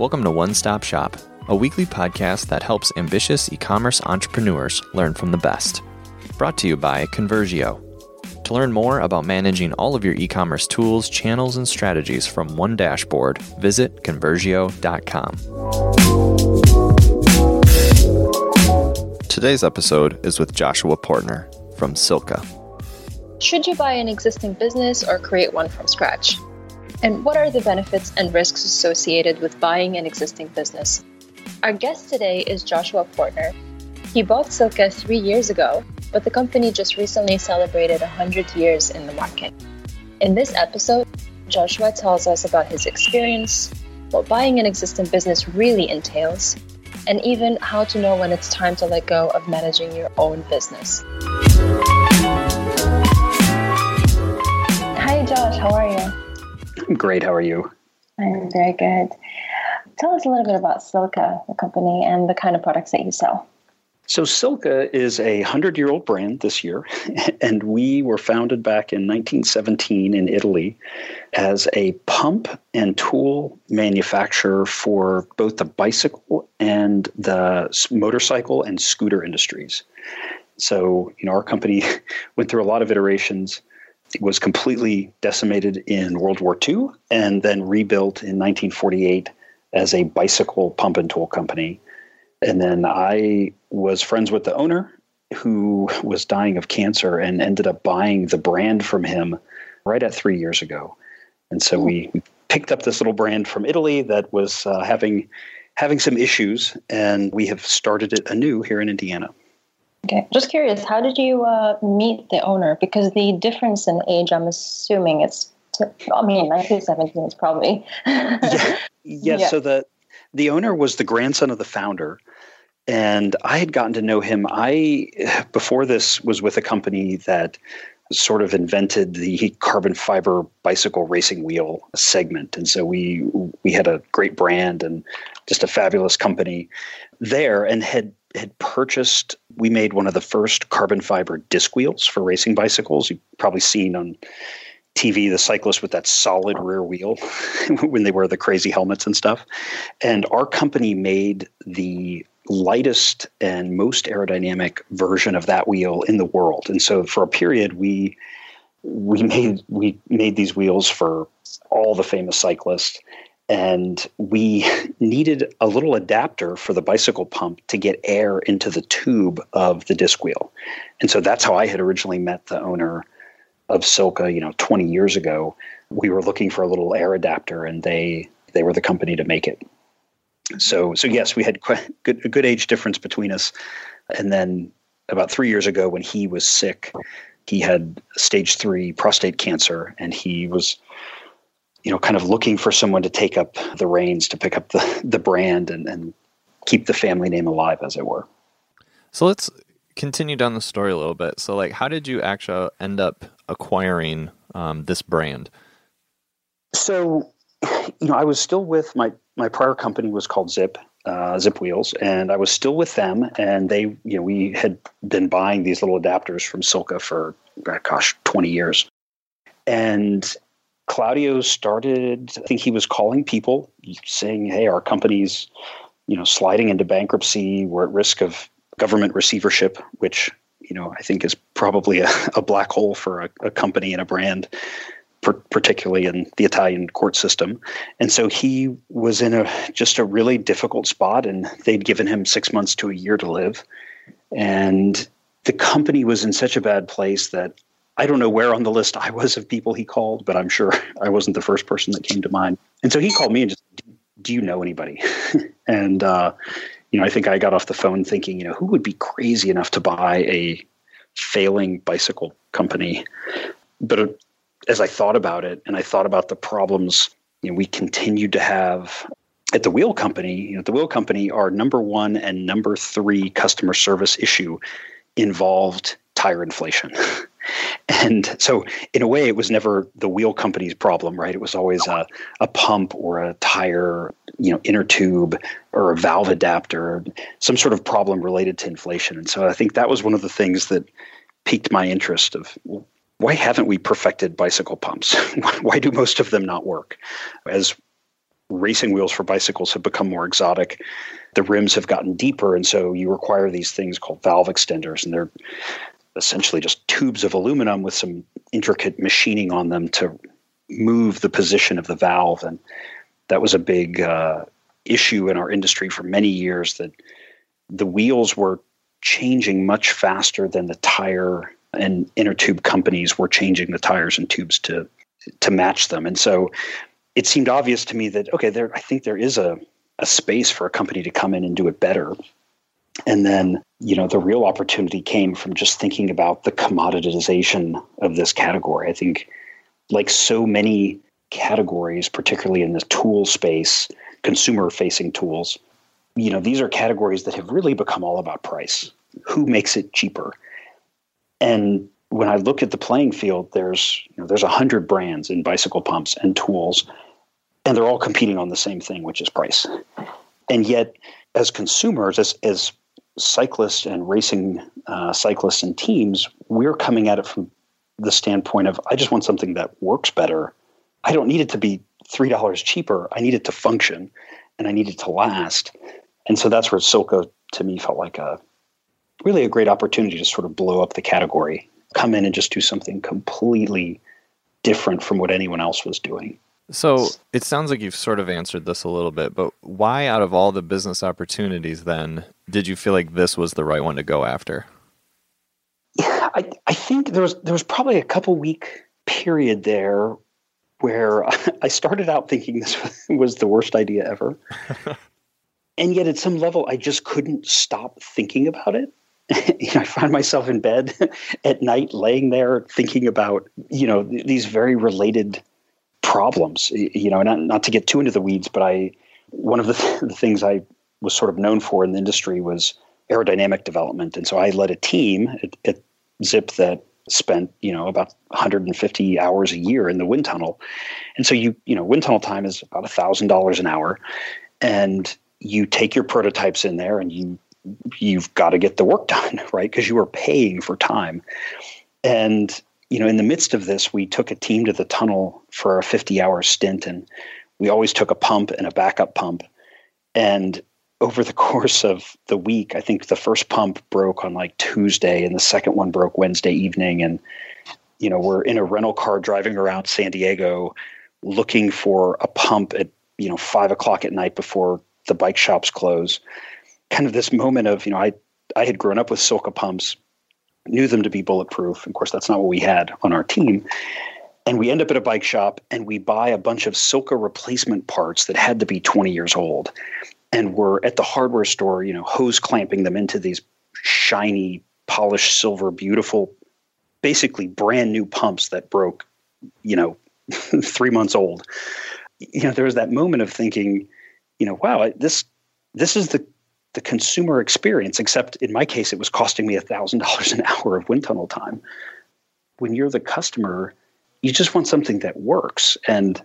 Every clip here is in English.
Welcome to One Stop Shop, a weekly podcast that helps ambitious e commerce entrepreneurs learn from the best. Brought to you by Convergio. To learn more about managing all of your e commerce tools, channels, and strategies from one dashboard, visit Convergio.com. Today's episode is with Joshua Poertner from Silca. Should you buy an existing business or create one from scratch? And what are the benefits and risks associated with buying an existing business? Our guest today is Joshua Poertner. He bought Silca three years ago, but the company just recently celebrated 100 years in the market. In this episode, Joshua tells us about his experience, what buying an existing business really entails, and even how to know when it's time to let go of managing your own business. Hi, Josh, how are you? Great. How are you? I'm very good. Tell us a little bit about Silca, the company, and the kind of products that you sell. So, Silca is a 100 year old brand this year, and we were founded back in 1917 in Italy as a pump and tool manufacturer for both the bicycle and the motorcycle and scooter industries. So, you know, our company went through a lot of iterations was completely decimated in World War II and then rebuilt in 1948 as a bicycle pump and tool company. And then I was friends with the owner who was dying of cancer and ended up buying the brand from him right at three years ago. And so we, picked up this little brand from Italy that was uh, having having some issues, and we have started it anew here in Indiana. Okay, just curious, how did you uh, meet the owner? Because the difference in age, I'm assuming it's, I mean, 1917 is probably. yeah. yeah. yeah. So the the owner was the grandson of the founder, and I had gotten to know him. I before this was with a company that sort of invented the carbon fiber bicycle racing wheel segment, and so we we had a great brand and just a fabulous company there, and had had purchased, we made one of the first carbon fiber disc wheels for racing bicycles. You've probably seen on TV the cyclists with that solid rear wheel when they wear the crazy helmets and stuff. And our company made the lightest and most aerodynamic version of that wheel in the world. And so for a period we we made we made these wheels for all the famous cyclists and we needed a little adapter for the bicycle pump to get air into the tube of the disc wheel. And so that's how I had originally met the owner of Silca, you know, 20 years ago. We were looking for a little air adapter and they they were the company to make it. So so yes, we had quite good, a good age difference between us. And then about 3 years ago when he was sick, he had stage 3 prostate cancer and he was you know, kind of looking for someone to take up the reins, to pick up the, the brand and, and keep the family name alive, as it were. So let's continue down the story a little bit. So, like, how did you actually end up acquiring um, this brand? So, you know, I was still with my my prior company was called Zipp uh, Zipp Wheels, and I was still with them. And they, you know, we had been buying these little adapters from Silca for, gosh, twenty years. And Claudio started, I think he was calling people saying, hey, our company's, you know, sliding into bankruptcy. We're at risk of government receivership, which, you know, I think is probably a, a black hole for a, a company and a brand, per, particularly in the Italian court system. And so he was in a just a really difficult spot, and they'd given him six months to a year to live. And the company was in such a bad place that I don't know where on the list I was of people he called, but I'm sure I wasn't the first person that came to mind. And so he called me and just, do you know anybody? and, uh, you know, I think I got off the phone thinking, you know, who would be crazy enough to buy a failing bicycle company? But uh, as I thought about it and I thought about the problems you know, we continued to have at the wheel company, you know, the wheel company, our number one and number three customer service issue involved tire inflation. And so, in a way, it was never the wheel company's problem, right? It was always a, a pump or a tire, you know, inner tube or a valve adapter, some sort of problem related to inflation. And so, I think that was one of the things that piqued my interest of why haven't we perfected bicycle pumps? why do most of them not work? As racing wheels for bicycles have become more exotic. The rims have gotten deeper, and so you require these things called valve extenders, and they're essentially just tubes of aluminum with some intricate machining on them to move the position of the valve. And that was a big uh, issue in our industry for many years that the wheels were changing much faster than the tire and inner tube companies were changing the tires and tubes to to match them. And so it seemed obvious to me that okay, there I think there is a a space for a company to come in and do it better. And then, you know, the real opportunity came from just thinking about the commoditization of this category. I think like so many categories, particularly in the tool space, consumer facing tools, you know, these are categories that have really become all about price. Who makes it cheaper? And when I look at the playing field, there's you know, there's a hundred brands in bicycle pumps and tools, and they're all competing on the same thing, which is price. And yet, as consumers, as as cyclists and racing uh, cyclists and teams, we're coming at it from the standpoint of I just want something that works better. I don't need it to be three dollars cheaper. I need it to function, and I need it to last. And so that's where Silca to me felt like a really a great opportunity to sort of blow up the category, come in and just do something completely different from what anyone else was doing. So it sounds like you've sort of answered this a little bit, but why, out of all the business opportunities, then did you feel like this was the right one to go after? I, I think there was there was probably a couple week period there where I started out thinking this was the worst idea ever, and yet at some level I just couldn't stop thinking about it. you know, I find myself in bed at night, laying there thinking about you know these very related problems. You know, not not to get too into the weeds, but I one of the, th- the things I was sort of known for in the industry was aerodynamic development, and so I led a team at, at Zipp that spent you know about 150 hours a year in the wind tunnel, and so you you know wind tunnel time is about a thousand dollars an hour, and you take your prototypes in there and you you've got to get the work done, right? Because you are paying for time. And, you know, in the midst of this, we took a team to the tunnel for a 50 hour stint and we always took a pump and a backup pump. And over the course of the week, I think the first pump broke on like Tuesday and the second one broke Wednesday evening. And, you know, we're in a rental car driving around San Diego looking for a pump at, you know, five o'clock at night before the bike shops close kind of this moment of you know I I had grown up with Silca pumps, knew them to be bulletproof. Of course, that's not what we had on our team. And we end up at a bike shop and we buy a bunch of Silca replacement parts that had to be 20 years old. And we're at the hardware store, you know, hose clamping them into these shiny, polished silver, beautiful, basically brand new pumps that broke, you know, three months old. You know, there was that moment of thinking, you know, wow, this this is the the consumer experience, except in my case, it was costing me $1,000 an hour of wind tunnel time. When you're the customer, you just want something that works. And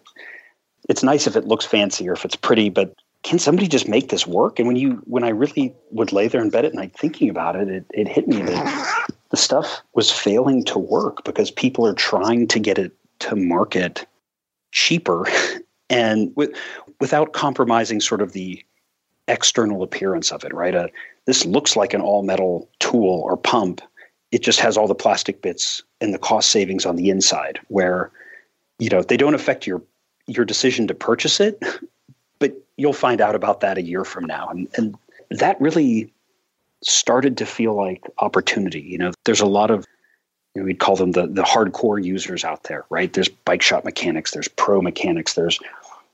it's nice if it looks fancy or if it's pretty, but can somebody just make this work? And when you when I really would lay there in bed at night thinking about it, it, it hit me that the stuff was failing to work because people are trying to get it to market cheaper and with, without compromising sort of the external appearance of it, right? Uh, this looks like an all metal tool or pump. It just has all the plastic bits and the cost savings on the inside, where you know they don't affect your your decision to purchase it, but you'll find out about that a year from now, and and that really started to feel like opportunity. You know, there's a lot of you know, we'd call them the the hardcore users out there, right? There's bike shop mechanics, there's pro mechanics, there's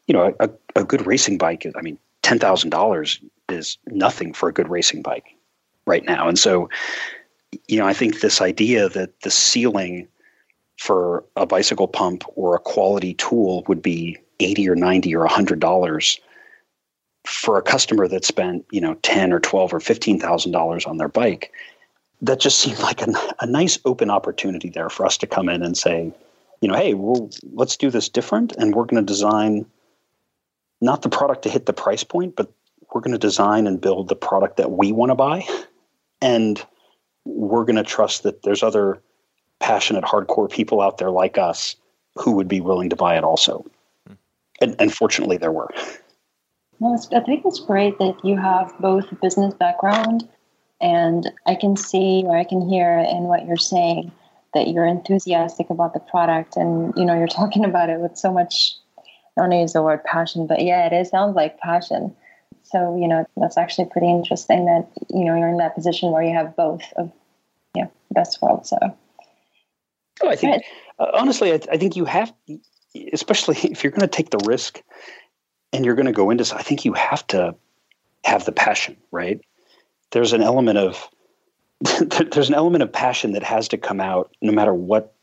you know a, a good racing bike. I mean, ten thousand dollars is nothing for a good racing bike right now. And so, you know, I think this idea that the ceiling for a bicycle pump or a quality tool would be eighty or ninety or hundred dollars for a customer that spent you know ten or twelve or fifteen thousand dollars on their bike. That just seemed like a, a nice open opportunity there for us to come in and say, you know, hey, well, let's do this different, and we're going to design not the product to hit the price point, but we're going to design and build the product that we want to buy. And we're going to trust that there's other passionate, hardcore people out there like us who would be willing to buy it also. Hmm. and, and fortunately, there were. No, I think it's great that you have both a business background, and I can see or I can hear in what you're saying that you're enthusiastic about the product, and you know you're talking about it with so much. I don't want to use the word passion, but yeah, it is sounds like passion. So you know that's actually pretty interesting that you know you're in that position where you have both of yeah best world. So oh, I think uh, honestly, I, I think you have, especially if you're going to take the risk and you're going to go into i think you have to have the passion right there's an element of there's an element of passion that has to come out no matter what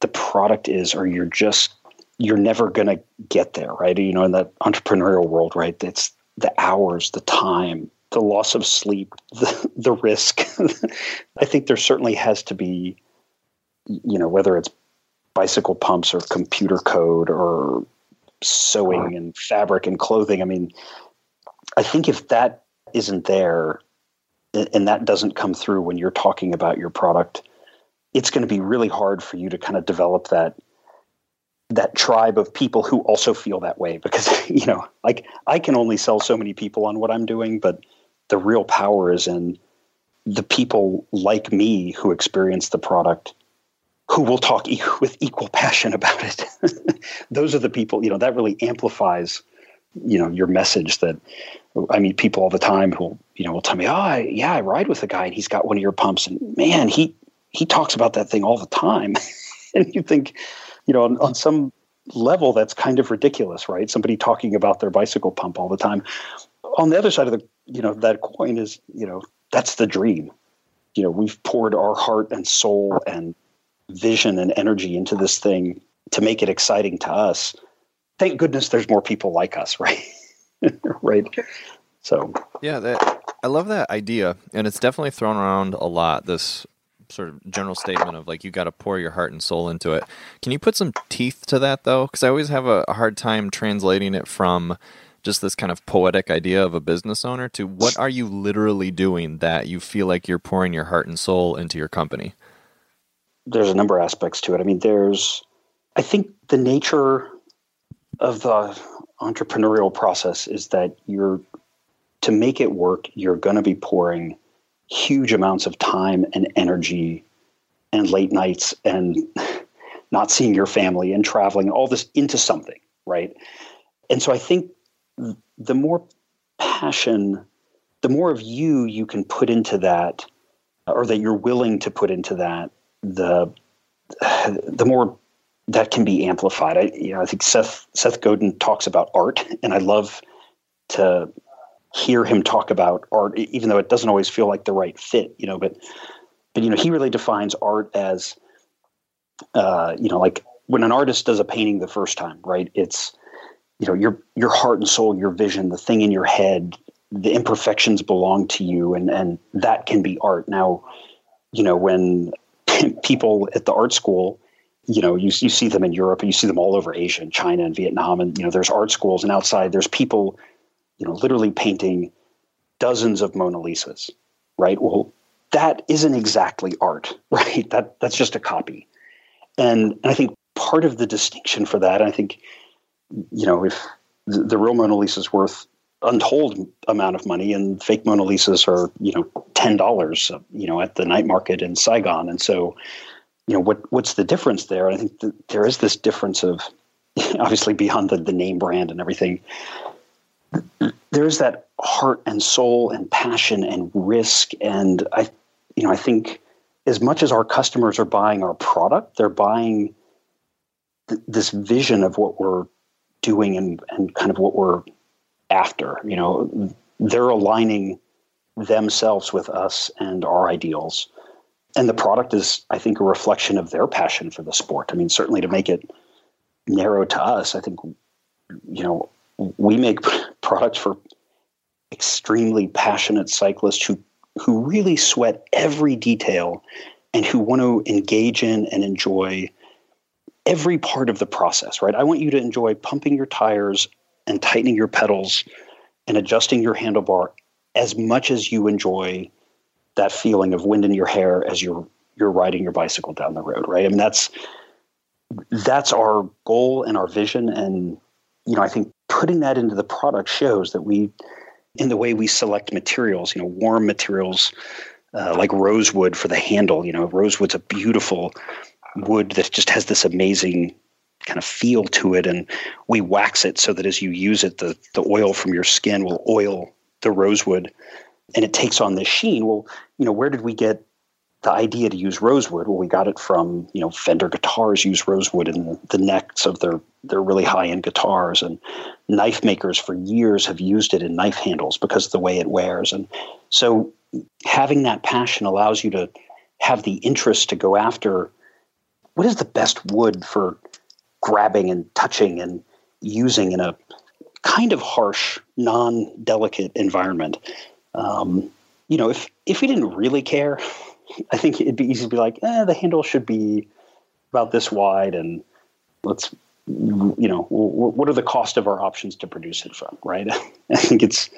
the product is or you're just you're never going to get there right you know in that entrepreneurial world right it's the hours the time the loss of sleep the, the risk i think there certainly has to be you know whether it's bicycle pumps or computer code or sewing and fabric and clothing. I mean, I think if that isn't there and that doesn't come through when you're talking about your product, it's going to be really hard for you to kind of develop that that tribe of people who also feel that way because you know like i can only sell so many people on what i'm doing but the real power is in the people like me who experience the product who will talk e- with equal passion about it. Those are the people, you know, that really amplifies, you know, your message that I meet people all the time who, you know, will tell me, oh, I, yeah, I ride with a guy and he's got one of your pumps and man, he, he talks about that thing all the time. and you think, you know, on, on some level, that's kind of ridiculous, right? Somebody talking about their bicycle pump all the time. On the other side of the, you know, that coin is, you know, that's the dream. You know, we've poured our heart and soul and vision and energy into this thing to make it exciting to us. Thank goodness there's more people like us, right? right. So yeah, that, I love that idea, and it's definitely thrown around a lot. This sort of general statement of like you got to pour your heart and soul into it. Can you put some teeth to that though? Because I always have a, hard time translating it from just this kind of poetic idea of a business owner to what are you literally doing that you feel like you're pouring your heart and soul into your company? there's a number of aspects to it. I mean, there's, I think the nature of the entrepreneurial process is that you're, to make it work, you're going to be pouring huge amounts of time and energy and late nights and not seeing your family and traveling, all this into something, right? And so I think the more passion, the more of you you can put into that, or that you're willing to put into that, the the more that can be amplified. I you know I think Seth Seth Godin talks about art, and I love to hear him talk about art, even though it doesn't always feel like the right fit. You know, but but you know he really defines art as uh, you know like when an artist does a painting the first time, right? It's you know your your heart and soul, your vision, the thing in your head, the imperfections belong to you, and and that can be art. Now, you know when people at the art school you know you, you see them in europe and you see them all over asia and china and vietnam and you know there's art schools and outside there's people you know literally painting dozens of mona lisas right well that isn't exactly art right that that's just a copy and, and i think part of the distinction for that i think you know if the, the real mona lisa is worth untold amount of money, and fake Mona Lisas are you know ten dollars you know at the night market in Saigon, and so you know what what's the difference there? I think there is this difference of obviously beyond the, the name brand and everything. There's that heart and soul and passion and risk, and I you know I think as much as our customers are buying our product, they're buying th- this vision of what we're doing and, and kind of what we're after. You know, they're aligning themselves with us and our ideals. And the product is, I think, a reflection of their passion for the sport. I mean, certainly to make it narrow to us, I think, you know, we make products for extremely passionate cyclists who who really sweat every detail and who want to engage in and enjoy every part of the process, right? I want you to enjoy pumping your tires and tightening your pedals and adjusting your handlebar as much as you enjoy that feeling of wind in your hair as you're you're riding your bicycle down the road, right? I mean that's that's our goal and our vision and you know, I think putting that into the product shows that we, in the way we select materials, you know, warm materials uh, like rosewood for the handle. You know, rosewood's a beautiful wood that just has this amazing kind of feel to it, and we wax it so that as you use it, the the oil from your skin will oil the rosewood, and it takes on this sheen. Well, you know, where did we get the idea to use rosewood? Well, we got it from you know Fender guitars use rosewood in the, necks of their their really high end guitars, and knife makers for years have used it in knife handles because of the way it wears, and so having that passion allows you to have the interest to go after what is the best wood for grabbing and touching and using in a kind of harsh, non-delicate environment. Um, you know, if if we didn't really care, I think it'd be easy to be like, eh, the handle should be about this wide, and let's, you know, what are the cost of our options to produce it from, right? I think it's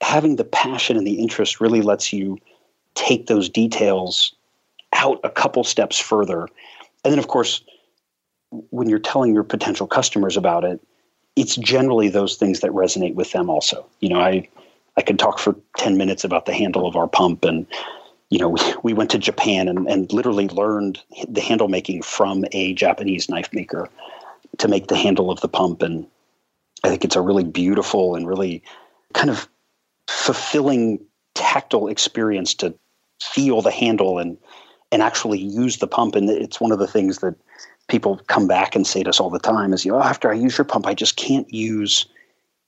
having the passion and the interest really lets you take those details out a couple steps further. And then, of course, when you're telling your potential customers about it, it's generally those things that resonate with them also. You know, I I could talk for 10 minutes about the handle of our pump and you know, we, we went to Japan and, and literally learned the handle making from a Japanese knife maker to make the handle of the pump. And I think it's a really beautiful and really kind of fulfilling tactile experience to feel the handle and and actually use the pump. And it's one of the things that people come back and say to us all the time is, you know, after I use your pump, I just can't use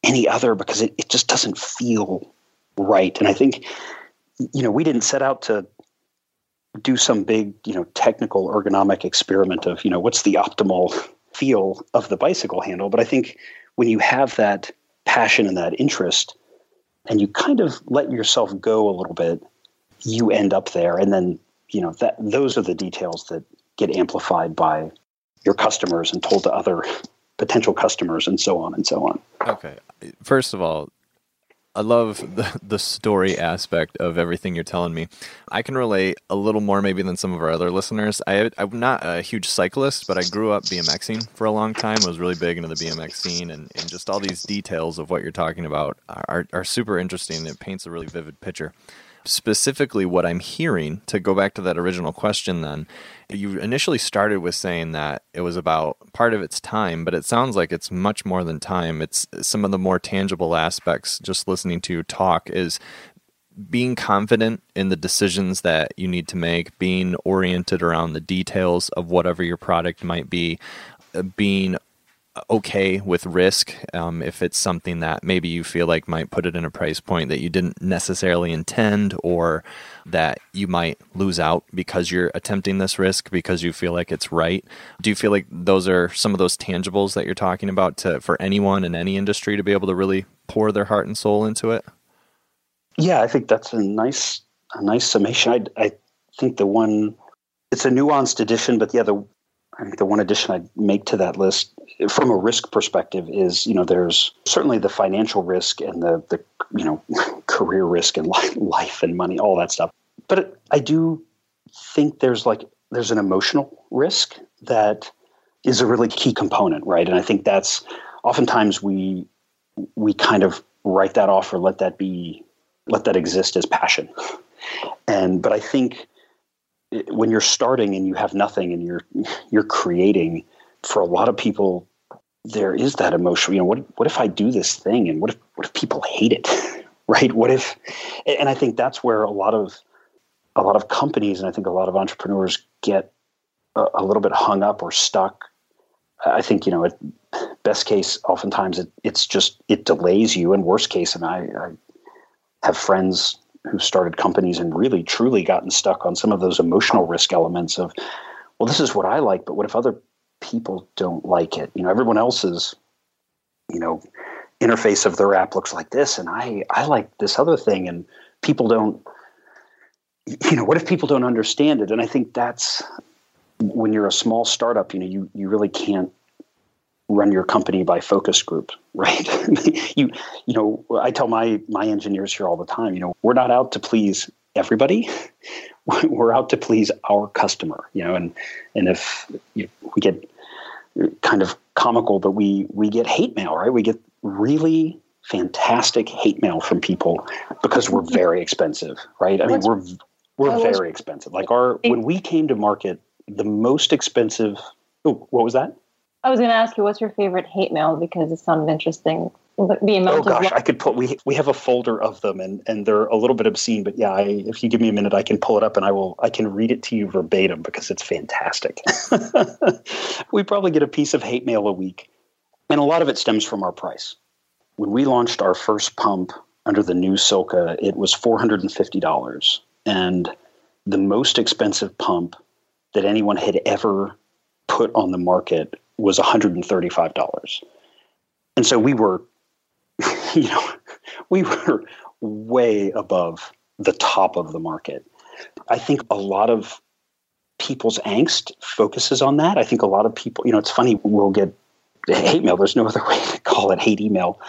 any other because it, it just doesn't feel right. And I think, you know, we didn't set out to do some big, you know, technical ergonomic experiment of, you know, what's the optimal feel of the bicycle handle. But I think when you have that passion and that interest, and you kind of let yourself go a little bit, you end up there. And then, you know, that those are the details that get amplified by your customers and told to other potential customers and so on and so on. Okay. First of all, I love the the story aspect of everything you're telling me. I can relate a little more maybe than some of our other listeners. I I'm not a huge cyclist, but I grew up BMXing for a long time. I was really big into the BMX scene, and, and just all these details of what you're talking about are are super interesting. It paints a really vivid picture specifically what I'm hearing, to go back to that original question, then, you initially started with saying that it was about part of its time, but it sounds like it's much more than time. It's some of the more tangible aspects, just listening to you talk, is being confident in the decisions that you need to make, being oriented around the details of whatever your product might be, uh, being okay with risk um, if it's something that maybe you feel like might put it in a price point that you didn't necessarily intend or that you might lose out because you're attempting this risk because you feel like it's right. Do you feel like those are some of those tangibles that you're talking about to for anyone in any industry to be able to really pour their heart and soul into it? Yeah i think that's a nice a nice summation. I, I think the one it's a nuanced addition but yeah the I think the one addition I'd make to that list from a risk perspective is, you know, there's certainly the financial risk and the, the you know, career risk and life and money, all that stuff. But I do think there's like, there's an emotional risk that is a really key component, right? And I think that's oftentimes we, we kind of write that off or let that be, let that exist as passion. And, but I think eh, when you're starting and you have nothing and you're you're creating for a lot of people there is that emotion you know what what if i do this thing and what if what if people hate it right? What if and i think that's where a lot of a lot of companies and i think a lot of entrepreneurs get a, a little bit hung up or stuck. I think you know at best case oftentimes it, it's just it delays you. And worst case and i, I have friends who started companies and really truly gotten stuck on some of those emotional risk elements of, well, this is what I like, but what if other people don't like it? You know, everyone else's, you know, interface of their app looks like this, and I I like this other thing, and people don't. You know, what if people don't understand it? And I think that's when you're a small startup. You know, you you really can't run your company by focus group, right? you you know, I tell my my engineers here all the time, you know, we're not out to please everybody. we're out to please our customer, you know, and and if you know, we get kind of comical, but we we get hate mail, right? We get really fantastic hate mail from people because we're very expensive, right? I mean, we're we're very expensive. Like our when we came to market, the most expensive. Oh, what was that? I was going to ask you, what's your favorite hate mail because it sounded interesting. The amount oh gosh, I could put we we have a folder of them and and they're a little bit obscene, but yeah, I, if you give me a minute, I can pull it up and I will I can read it to you verbatim because it's fantastic. we probably get a piece of hate mail a week, and a lot of it stems from our price. When we launched our first pump under the new Silca, it was four hundred and fifty dollars, and the most expensive pump that anyone had ever put on the market was $135. And so we were, you know, we were way above the top of the market. I think a lot of people's angst focuses on that. I think a lot of people, you know, it's funny, we'll get hate mail. There's no other way to call it hate email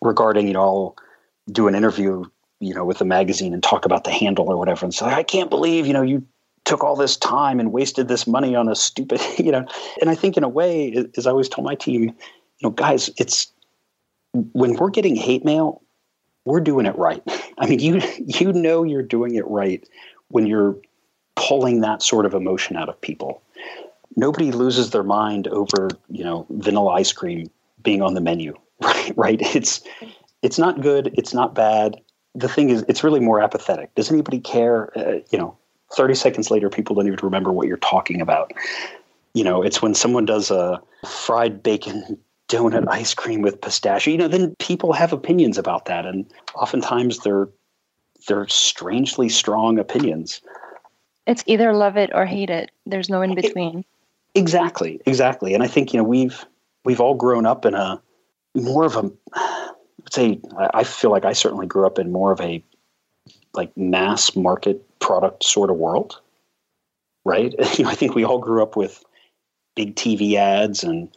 regarding, you know, I'll do an interview, you know, with a magazine and talk about the handle or whatever and say, I can't believe, you know, you took all this time and wasted this money on a stupid, you know. And I think in a way, as I always tell my team, you know, guys, it's when we're getting hate mail, we're doing it right. I mean, you you know you're doing it right when you're pulling that sort of emotion out of people. Nobody loses their mind over, you know, vanilla ice cream being on the menu, right? Right? It's it's not good, it's not bad. The thing is, it's really more apathetic. Does anybody care? Uh, you know, 30 seconds later, people don't even remember what you're talking about. You know, it's when someone does a fried bacon donut ice cream with pistachio, you know, then people have opinions about that. And oftentimes they're, they're strangely strong opinions. It's either love it or hate it. There's no in between. Exactly, exactly. And I think, you know, we've, we've all grown up in a more of a, let's say, I feel like I certainly grew up in more of a like mass market product sort of world, right? You know, I think we all grew up with big TV ads and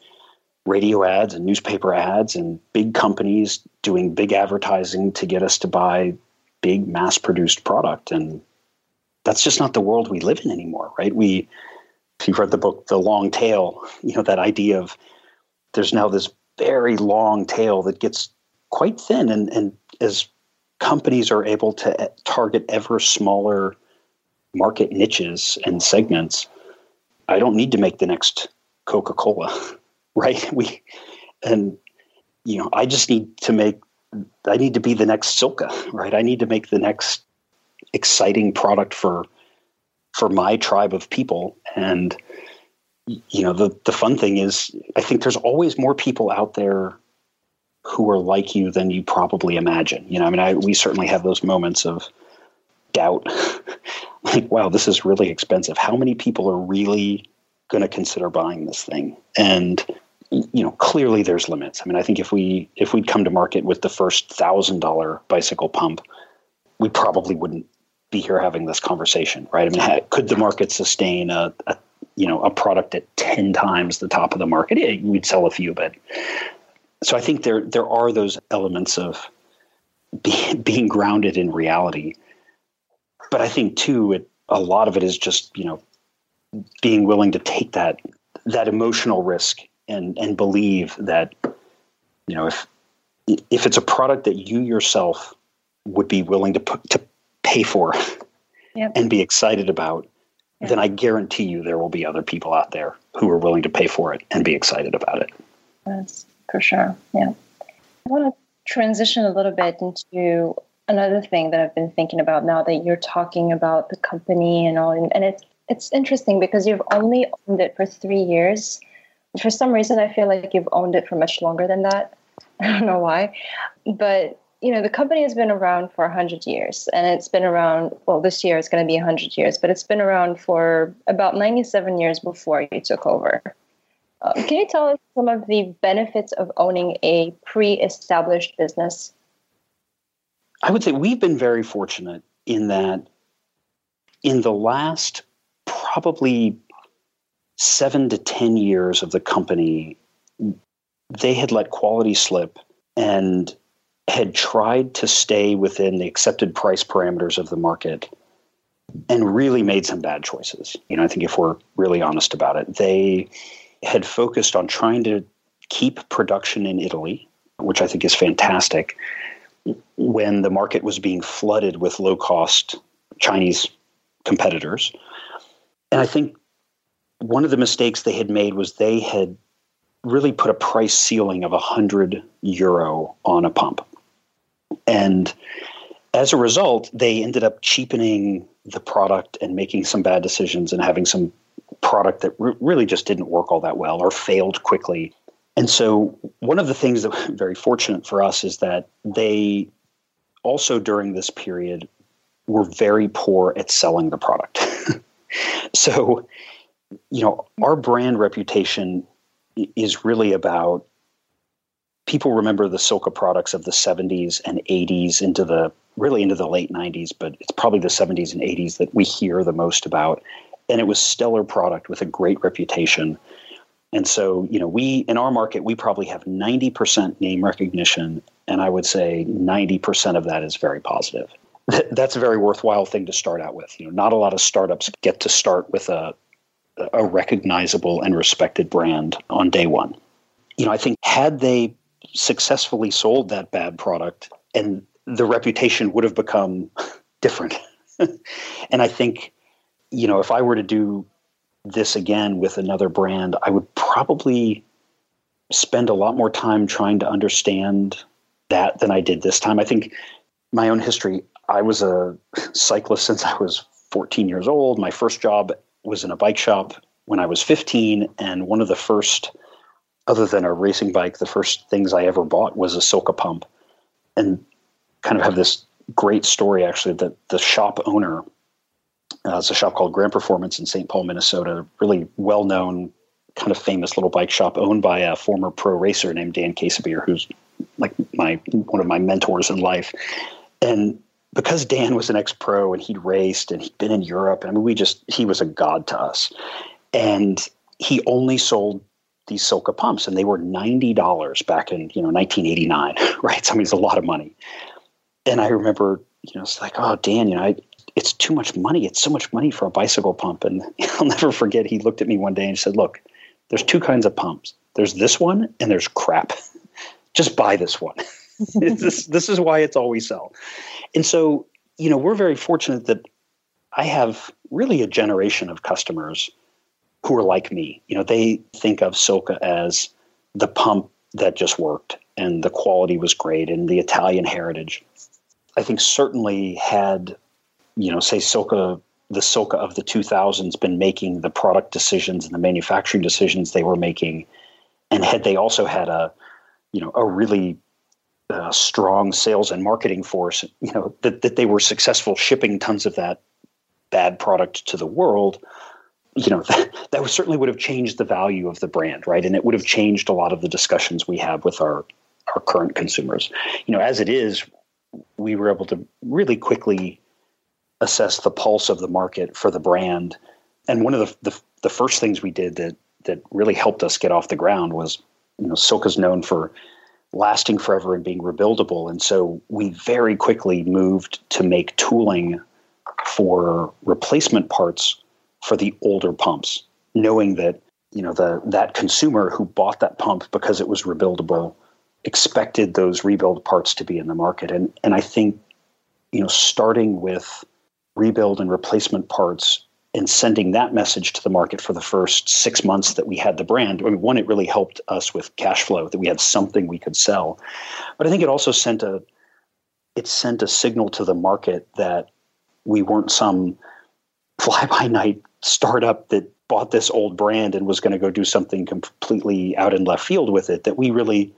radio ads and newspaper ads and big companies doing big advertising to get us to buy big mass produced product. And that's just not the world we live in anymore right? We if you've read the book the long tail you know that idea of there's now this very long tail that gets quite thin. And and as companies are able to target ever smaller market niches and segments, I don't need to make the next Coca Cola, right? We and you know I just need to make I need to be the next Silca, right? I need to make the next exciting product for for my tribe of people and you know the the fun thing is I think there's always more people out there who are like you than you probably imagine. You know, I mean, I, we certainly have those moments of doubt. like, wow, this is really expensive. How many people are really going to consider buying this thing? And you know, clearly there's limits. I mean, I think if we if we'd come to market with the first thousand dollar bicycle pump, we probably wouldn't be here having this conversation, right? I mean, could the market sustain a, a you know a product at ten times the top of the market? Yeah, we'd sell a few, but so I think there there are those elements of be, being grounded in reality, but I think too, it, a lot of it is just you know being willing to take that that emotional risk and and believe that you know if if it's a product that you yourself would be willing to put to pay for yep. and be excited about yep. then i guarantee you there will be other people out there who are willing to pay for it and be excited about it yes for sure. Yeah. I want to transition a little bit into another thing that I've been thinking about now that you're talking about the company and all, and it's it's interesting because you've only owned it for three years. For some reason, I feel like you've owned it for much longer than that. I don't know why, but you know the company has been around for 100 years and it's been around well this year it's going to be 100 years but it's been around for about 97 years before you took over uh, can you tell us some of the benefits of owning a pre established business? I would say we've been very fortunate in that in the last probably seven to 10 years of the company, they had let quality slip and had tried to stay within the accepted price parameters of the market and really made some bad choices. You know, I think if we're really honest about it, they had focused on trying to keep production in Italy, which I think is fantastic, when the market was being flooded with low cost Chinese competitors. And I think one of the mistakes they had made was they had really put a price ceiling of 100 euro on a pump. And as a result, they ended up cheapening the product and making some bad decisions and having some product that re- really just didn't work all that well or failed quickly. And so, one of the things that was very fortunate for us is that they also during this period were very poor at selling the product. so, you know, our brand reputation is really about people remember the Silca products of the 70s and 80s into the really into the late 90s, but it's probably the 70s and 80s that we hear the most about. And it was stellar product with a great reputation. And so, you know, we in our market, we probably have 90% name recognition. And I would say 90% of that is very positive. That's a very worthwhile thing to start out with. You know, not a lot of startups get to start with a, a recognizable and respected brand on day one. You know, I think had they successfully sold that bad product and the reputation would have become different. and I think, you know, if I were to do this again with another brand, I would probably spend a lot more time trying to understand that than I did this time. I think my own history, I was a cyclist since I was 14 years old. My first job was in a bike shop when I was 15. And one of the first, other than a racing bike, the first things I ever bought was a Silca pump. And kind of have this great story actually that the shop owner uh, it's a shop called Grand Performance in St. Paul, Minnesota, really well known, kind of famous little bike shop owned by a former pro racer named Dan Casebeer, who's like my one of my mentors in life. And because Dan was an ex pro and he'd raced and he'd been in Europe, I mean, we just, he was a god to us. And he only sold these Silca pumps and they were $90 back in, you know, 1989, right? So I mean, it's a lot of money and I remember, you know, it's like, oh, Dan, you know, I, it's too much money. It's so much money for a bicycle pump. And I'll never forget, he looked at me one day and said, look, there's two kinds of pumps. There's this one and there's crap. Just buy this one. this, this is why it's always sell. And so, you know, we're very fortunate that I have really a generation of customers who are like me. You know, they think of Silca as the pump that just worked and the quality was great and the Italian heritage. I think certainly had, you know, say Silca, the Silca of the 2000s been making the product decisions and the manufacturing decisions they were making, and had they also had a, you know, a really strong sales and marketing force, you know, that, that they were successful shipping tons of that bad product to the world, you know, that, that certainly would have changed the value of the brand, right? And it would have changed a lot of the discussions we have with our our current consumers. You know, as it is, we were able to really quickly assess the pulse of the market for the brand. And one of the, the, the first things we did that that really helped us get off the ground was, you know, Silca's known for lasting forever and being rebuildable. And so we very quickly moved to make tooling for replacement parts for the older pumps, knowing that, you know, the that consumer who bought that pump because it was rebuildable expected those rebuild parts to be in the market. And and I think, you know, starting with rebuild and replacement parts and sending that message to the market for the first six months that we had the brand. I mean, one, it really helped us with cash flow that we had something we could sell. But I think it also sent a it sent a signal to the market that we weren't some fly by night startup that bought this old brand and was going to go do something completely out in left field with it. That we really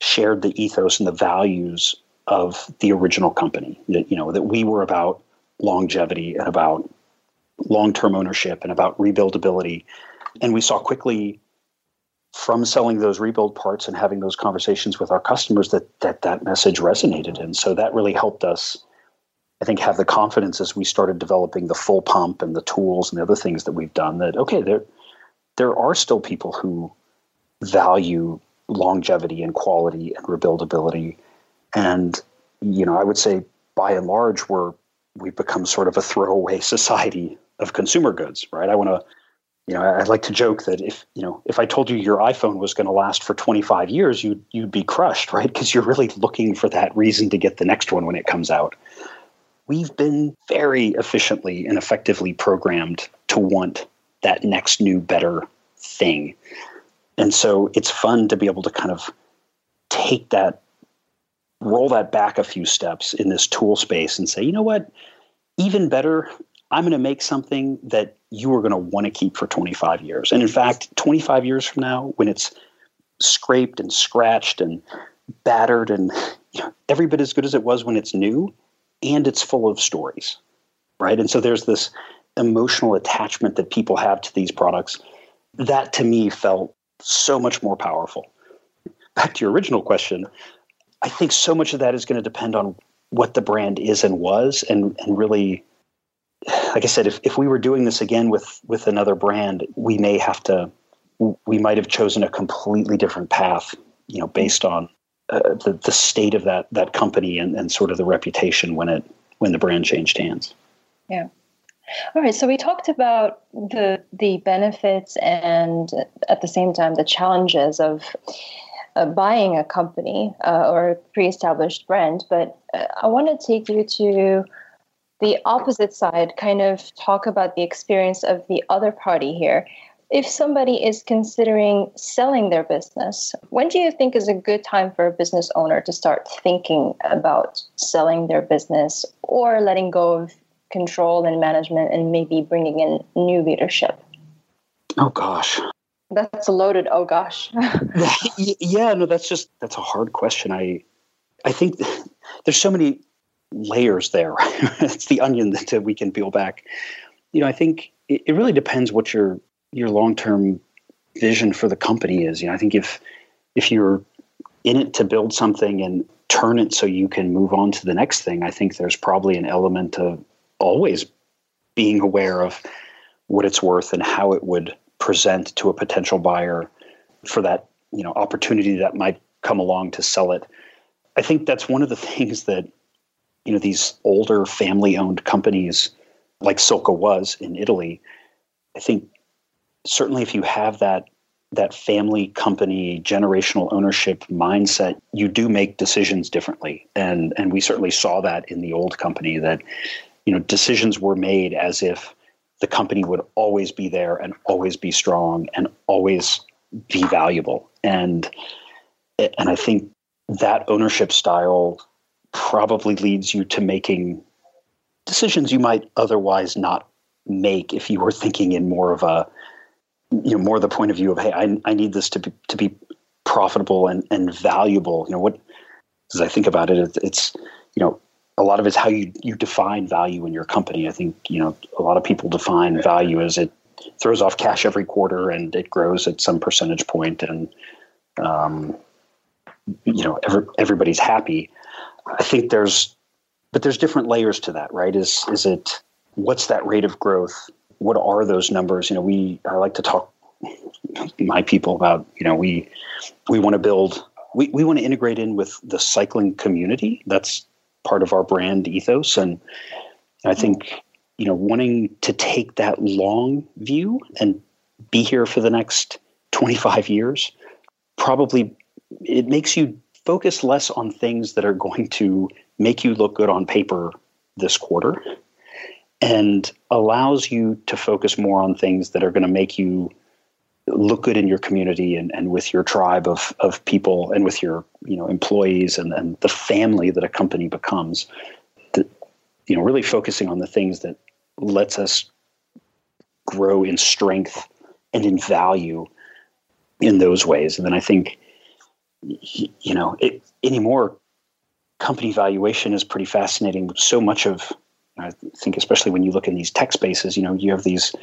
shared the ethos and the values of the original company. That you know that we were about longevity and about long-term ownership and about rebuildability, and we saw quickly from selling those rebuild parts and having those conversations with our customers that that that message resonated, and so that really helped us. I think have the confidence as we started developing the full pump and the tools and the other things that we've done that okay there there are still people who value longevity and quality and rebuildability. And, you know, I would say by and large, we're, we've become sort of a throwaway society of consumer goods, right? I want to, you know, I'd like to joke that if you know if I told you your iPhone was going to last for 25 years, you'd you'd be crushed, right? Because you're really looking for that reason to get the next one when it comes out. We've been very efficiently and effectively programmed to want that next new better thing. And so it's fun to be able to kind of take that roll that back a few steps in this tool space and say, you know what? Even better, I'm going to make something that you are going to want to keep for 25 years. And in fact, 25 years from now, when it's scraped and scratched and battered and you know, every bit as good as it was when it's new, and it's full of stories, right? And so there's this emotional attachment that people have to these products. That to me felt so much more powerful. Back to your original question, I think so much of that is going to depend on what the brand is and was, and and really, like I said, if if we were doing this again with with another brand, we may have to, we might have chosen a completely different path, you know, based on uh, the the state of that that company and and sort of the reputation when it when the brand changed hands. Yeah. All right, so we talked about the the benefits and at the same time the challenges of uh, buying a company uh, or a pre-established brand, but uh, I want to take you to the opposite side, kind of talk about the experience of the other party here. If somebody is considering selling their business, when do you think is a good time for a business owner to start thinking about selling their business or letting go of control and management and maybe bringing in new leadership? Oh gosh. That's a loaded oh gosh. yeah, no, that's just that's a hard question. I I think there's so many layers there. it's the onion that we can peel back. You know, I think it, it really depends what your your long term vision for the company is. You know, I think if if you're in it to build something and turn it so you can move on to the next thing, I think there's probably an element of always being aware of what it's worth and how it would present to a potential buyer for that you know opportunity that might come along to sell it. I think that's one of the things that you know these older family owned companies like Silca was in Italy. I think certainly if you have that that family company generational ownership mindset you do make decisions differently and and we certainly saw that in the old company that you know decisions were made as if the company would always be there and always be strong and always be valuable and and I think that ownership style probably leads you to making decisions you might otherwise not make if you were thinking in more of a you know more the point of view of hey I, I need this to be to be profitable and, and valuable. You know what as I think about it it's you know a lot of it's how you you define value in your company. I think you know a lot of people define value as it throws off cash every quarter and it grows at some percentage point and um, you know every, everybody's happy I think there's but there's different layers to that right is is it what's that rate of growth what are those numbers? You know, we I like to talk my people about you know we we want to build we, we want to integrate in with the cycling community. That's part of our brand ethos, and I think you know wanting to take that long view and be here for the next 25 years probably it makes you focus less on things that are going to make you look good on paper this quarter and allows you to focus more on things that are going to make you look good in your community and, and with your tribe of, of people and with your you know employees and, and the family that a company becomes that you know really focusing on the things that lets us grow in strength and in value in those ways. And then i think you know it, anymore company valuation is pretty fascinating so much of I think especially when you look in these tech spaces, you know, you have these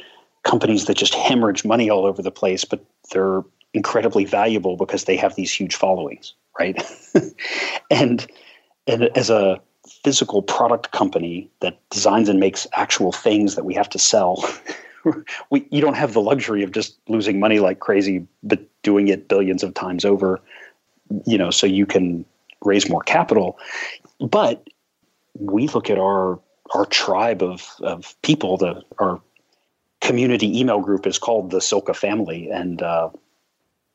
companies that just hemorrhage money all over the place, but they're incredibly valuable because they have these huge followings, right? and and as a physical product company that designs and makes actual things that we have to sell, we you don't have the luxury of just losing money like crazy, but doing it billions of times over, you know, so you can raise more capital. But we look at our our tribe of, of people, the our community email group is called the Silca family, and uh,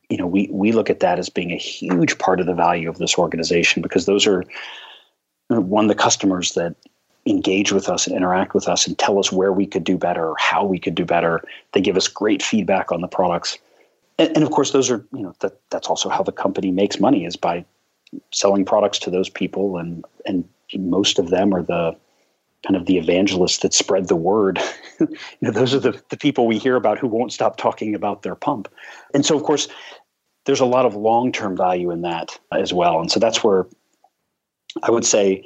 you know we we look at that as being a huge part of the value of this organization because those are one the customers that engage with us and interact with us and tell us where we could do better how we could do better. They give us great feedback on the products. And, and, of course, those are, you know, that, that's also how the company makes money is by selling products to those people. And, and most of them are the kind of the evangelists that spread the word. you know, those are the, the people we hear about who won't stop talking about their pump. And so, of course, there's a lot of long-term value in that as well. And so that's where I would say,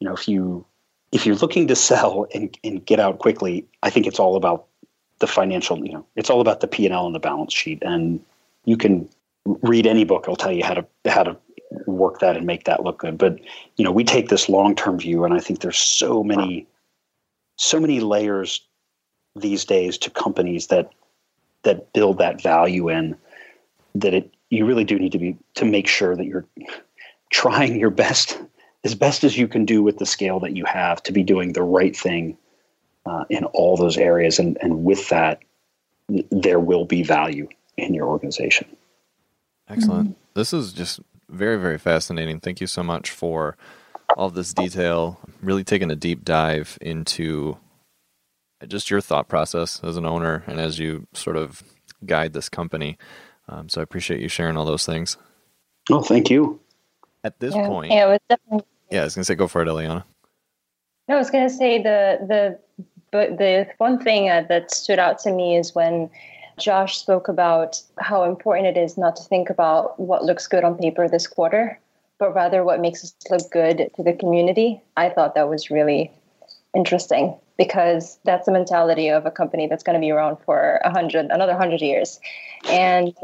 you know, if you if you're looking to sell and, and get out quickly, I think it's all about the financial, you know, it's all about the P and L and the balance sheet. And you can read any book; it'll tell you how to how to work that and make that look good. But you know, we take this long term view, and I think there's so many, so many layers these days to companies that that build that value in that it you really do need to be to make sure that you're trying your best as best as you can do with the scale that you have to be doing the right thing uh, in all those areas. And, and with that, there will be value in your organization. Excellent. Mm-hmm. This is just very, very fascinating. Thank you so much for all of this detail, really taking a deep dive into just your thought process as an owner and as you sort of guide this company. Um, so I appreciate you sharing all those things. Oh, thank you at this yeah. point. Yeah, it was definitely. Yeah, I was gonna say, go for it, Eliana. No, I was gonna say the the but the one thing uh, that stood out to me is when Josh spoke about how important it is not to think about what looks good on paper this quarter, but rather what makes us look good to the community. I thought that was really interesting because that's the mentality of a company that's going to be around for a hundred, another hundred years, and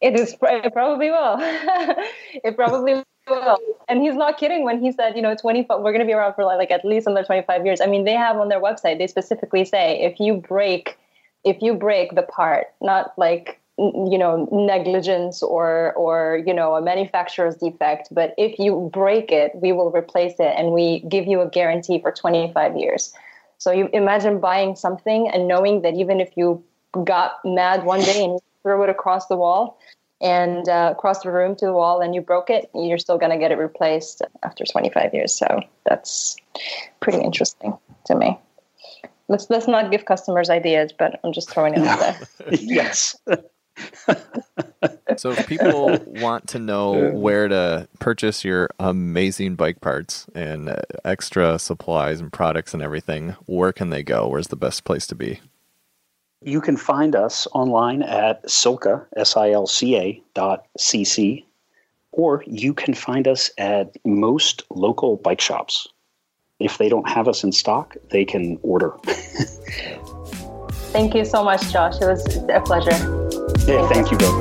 it is it probably will. it probably will. And he's not kidding when he said, you know, 25, we're going to be around for like, like at least another 25 years. I mean, they have on their website, they specifically say if you break, if you break the part, not like, you know, negligence or, or, you know, a manufacturer's defect, but if you break it, we will replace it and we give you a guarantee for 25 years. So you imagine buying something and knowing that even if you got mad one day and threw it across the wall, and uh, across the room to the wall and you broke it, you're still going to get it replaced after 25 years. So that's pretty interesting to me. Let's let's not give customers ideas, but I'm just throwing it out there. yes. so if people want to know where to purchase your amazing bike parts and uh, extra supplies and products and everything, where can they go? Where's the best place to be? You can find us online at silca, S-I-L-C-A dot C-C, or you can find us at most local bike shops. If they don't have us in stock, they can order. thank you so much, Josh. It was a pleasure. Yeah, thank you both.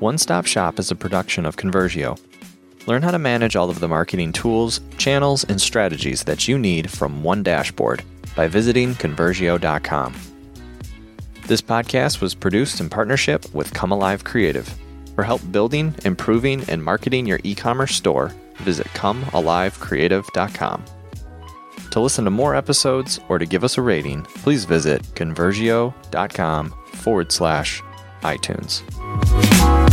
One Stop Shop is a production of Convergio. Learn how to manage all of the marketing tools, channels, and strategies that you need from one dashboard by visiting Convergio.com. This podcast was produced in partnership with Come Alive Creative. For help building, improving, and marketing your e commerce store, visit ComeAliveCreative.com. To listen to more episodes or to give us a rating, please visit Convergio.com forward slash iTunes.